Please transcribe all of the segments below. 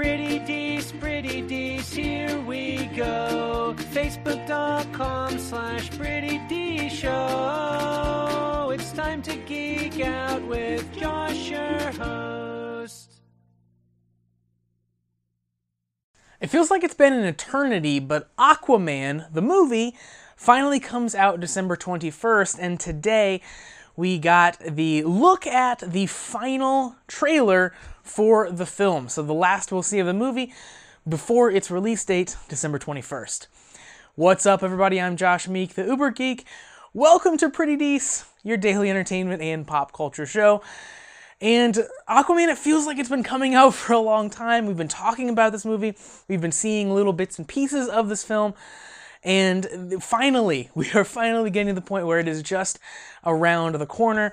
Pretty Dees, Pretty Dees, here we go. Facebook.com slash Pretty D Show. It's time to geek out with Josh, your host. It feels like it's been an eternity, but Aquaman, the movie, finally comes out December 21st, and today we got the look at the final trailer for the film. So the last we'll see of the movie before its release date, December 21st. What's up, everybody? I'm Josh Meek, the Uber Geek. Welcome to Pretty Dees, your daily entertainment and pop culture show. And Aquaman, it feels like it's been coming out for a long time. We've been talking about this movie, we've been seeing little bits and pieces of this film. And finally, we are finally getting to the point where it is just around the corner.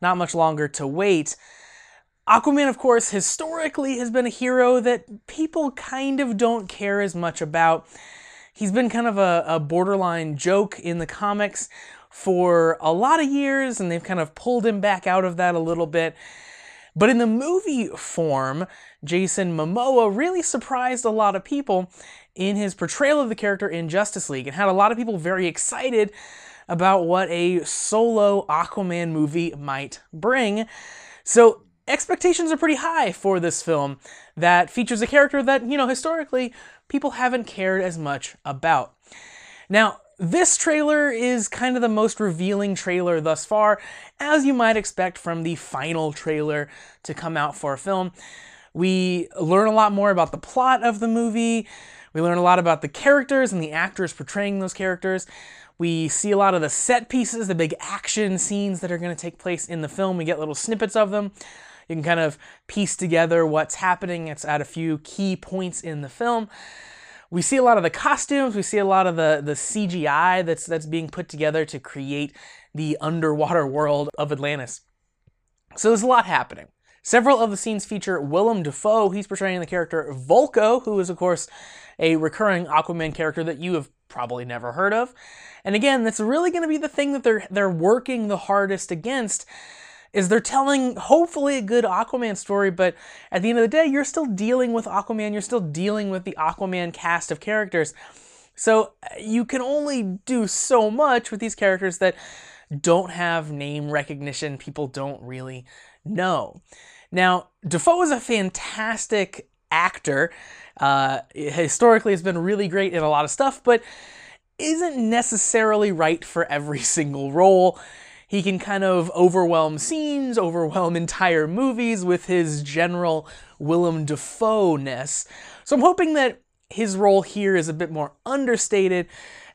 Not much longer to wait. Aquaman, of course, historically has been a hero that people kind of don't care as much about. He's been kind of a, a, borderline joke in the comics for a lot of years, and they've kind of pulled him back out of that a little bit. But in the movie form, Jason Momoa really surprised a lot of people in his portrayal of the character in Justice League and had a lot of people very excited about what a solo Aquaman movie might bring. So expectations are pretty high for this film that features a character that, you know, historically people haven't cared as much about. Now, this trailer is kind of the most revealing trailer thus far, as you might expect from the final trailer to come out for a film. We learn a lot more about the plot of the movie. We learn a lot about the characters and the actors portraying those characters. We see a lot of the set pieces, the big action scenes that are going to take place in the film. We get little snippets of them. You can kind of piece together what's happening. It's at a few key points in the film. We see a lot of the costumes. We see a lot of the, the CGI that's that's being put together to create the underwater world of Atlantis. So there's a lot happening. Several of the scenes feature Willem Dafoe. He's portraying the character Vulko, who is, of course, a recurring Aquaman character that you have probably never heard of. And again, that's really going to be the thing that they're they're working the hardest against is they're telling hopefully a good Aquaman story, but at the end of the day, you're still dealing with Aquaman, you're still dealing with the Aquaman cast of characters. So you can only do so much with these characters that don't have name recognition, people don't really know. Now, Dafoe is a fantastic actor. Uh, historically, has been really great in a lot of stuff, but isn't necessarily right for every single role. He can kind of overwhelm scenes, overwhelm entire movies with his general Willem Dafoe-ness. So I'm hoping that his role here is a bit more understated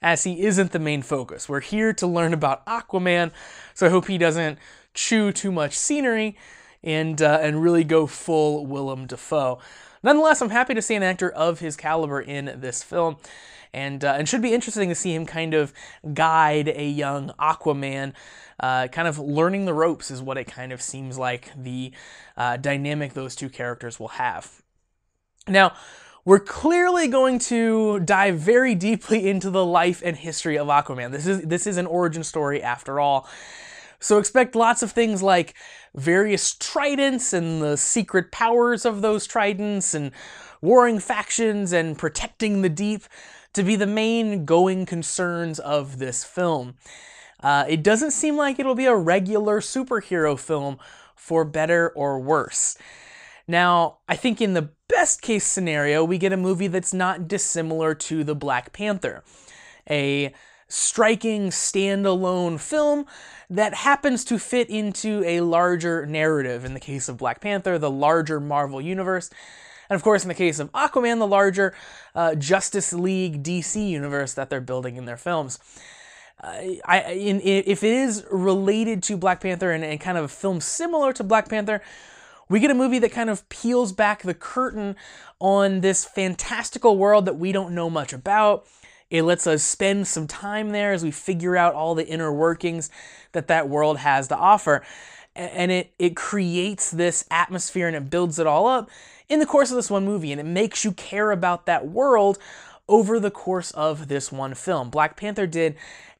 as he isn't the main focus. We're here to learn about Aquaman, so I hope he doesn't chew too much scenery and uh, and really go full Willem Dafoe. Nonetheless, I'm happy to see an actor of his caliber in this film, and uh, and should be interesting to see him kind of guide a young Aquaman. Uh, kind of learning the ropes is what it kind of seems like the uh, dynamic those two characters will have. Now, we're clearly going to dive very deeply into the life and history of Aquaman. This is this is an origin story after all. So expect lots of things like various tridents and the secret powers of those tridents and warring factions and protecting the deep to be the main going concerns of this film. Uh, it doesn't seem like it'll be a regular superhero film for better or worse. Now, I think in the best case scenario, we get a movie that's not dissimilar to the Black Panther. A striking standalone film that happens to fit into a larger narrative. In the case of Black Panther, the larger Marvel Universe. And of course, in the case of Aquaman, the larger uh, Justice League DC universe that they're building in their films. I, in, if it is related to Black Panther and, and kind of a film similar to Black Panther, we get a movie that kind of peels back the curtain on this fantastical world that we don't know much about it lets us spend some time there as we figure out all the inner workings that that world has to offer. And it, it creates this atmosphere and it builds it all up in the course of this one movie. And it makes you care about that world over the course of this one film. Black Panther did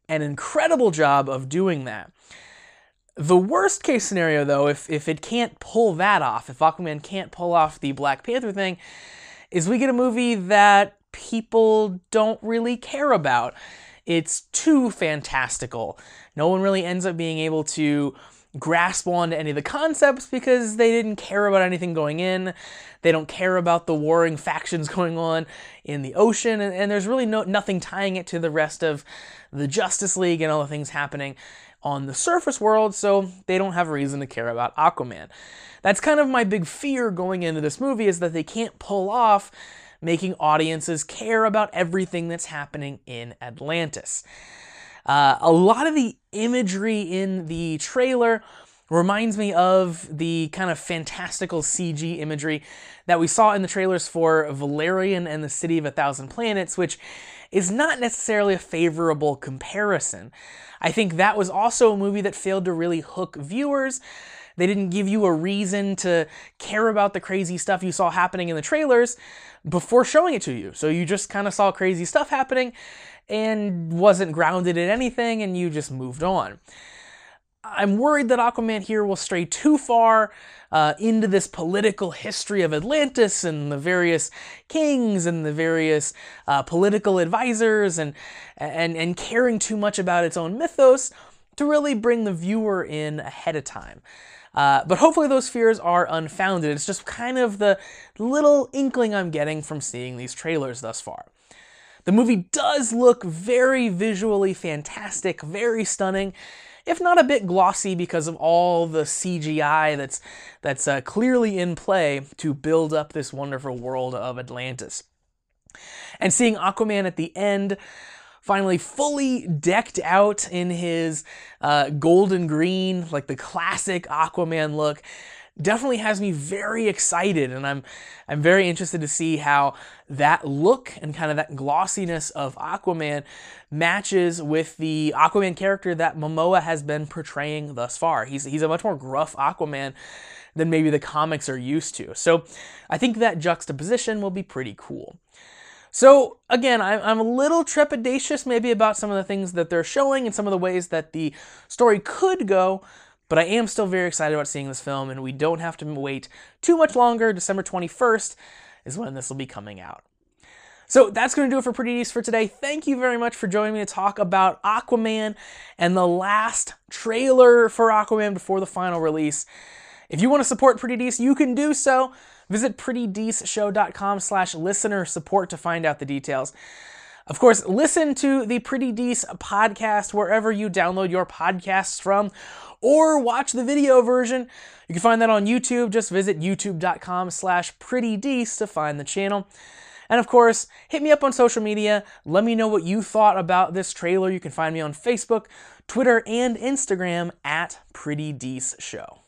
an incredible job of doing that. The worst case scenario, though, if, if it can't pull that off, if Aquaman can't pull off the Black Panther thing, is we get a movie that people don't really care about. It's too fantastical. No one really ends up being able to grasp onto any of the concepts because they didn't care about anything going in. They don't care about the warring factions going on in the ocean, and, and, there's really no nothing tying it to the rest of the Justice League and all the things happening on the surface world, so they don't have a reason to care about Aquaman. That's kind of my big fear going into this movie is that they can't pull off making audiences care about everything that's happening in Atlantis. Uh, a lot of the imagery in the trailer reminds me of the kind of fantastical CG imagery that we saw in the trailers for Valerian and the City of a Thousand Planets, which is not necessarily a favorable comparison. I think that was also a movie that failed to really hook viewers. They didn't give you a reason to care about the crazy stuff you saw happening in the trailers before showing it to you. So you just kind of saw crazy stuff happening and wasn't grounded in anything and you just moved on. I'm worried that Aquaman here will stray too far uh, into this political history of Atlantis and the various kings and the various uh, political advisors and, and, and caring too much about its own mythos to really bring the viewer in ahead of time. Uh, but hopefully those fears are unfounded. It's just kind of the little inkling I'm getting from seeing these trailers thus far. The movie does look very visually fantastic, very stunning, if not a bit glossy because of all the CGI that's that's uh, clearly in play to build up this wonderful world of Atlantis. And seeing Aquaman at the end, finally fully decked out in his uh, golden green, like the classic Aquaman look, definitely has me very excited and I'm I'm very interested to see how that look and kind of that glossiness of Aquaman matches with the Aquaman character that Momoa has been portraying thus far. He's he's a much more gruff Aquaman than maybe the comics are used to. So I think that juxtaposition will be pretty cool. So again, I'm a little trepidatious maybe about some of the things that they're showing and some of the ways that the story could go, but I am still very excited about seeing this film, and we don't have to wait too much longer. December 21st is when this will be coming out. So that's going to do it for Pretty Decent for today. Thank you very much for joining me to talk about Aquaman and the last trailer for Aquaman before the final release. If you want to support Pretty Decent, you can do so. Visit prettydeceshow.com slash listener support to find out the details. Of course, listen to the Pretty Decent podcast wherever you download your podcasts from, or watch the video version. You can find that on YouTube. Just visit youtube.com slash prettydece to find the channel. And of course, hit me up on social media. Let me know what you thought about this trailer. You can find me on Facebook, Twitter, and Instagram at Pretty Dees Show.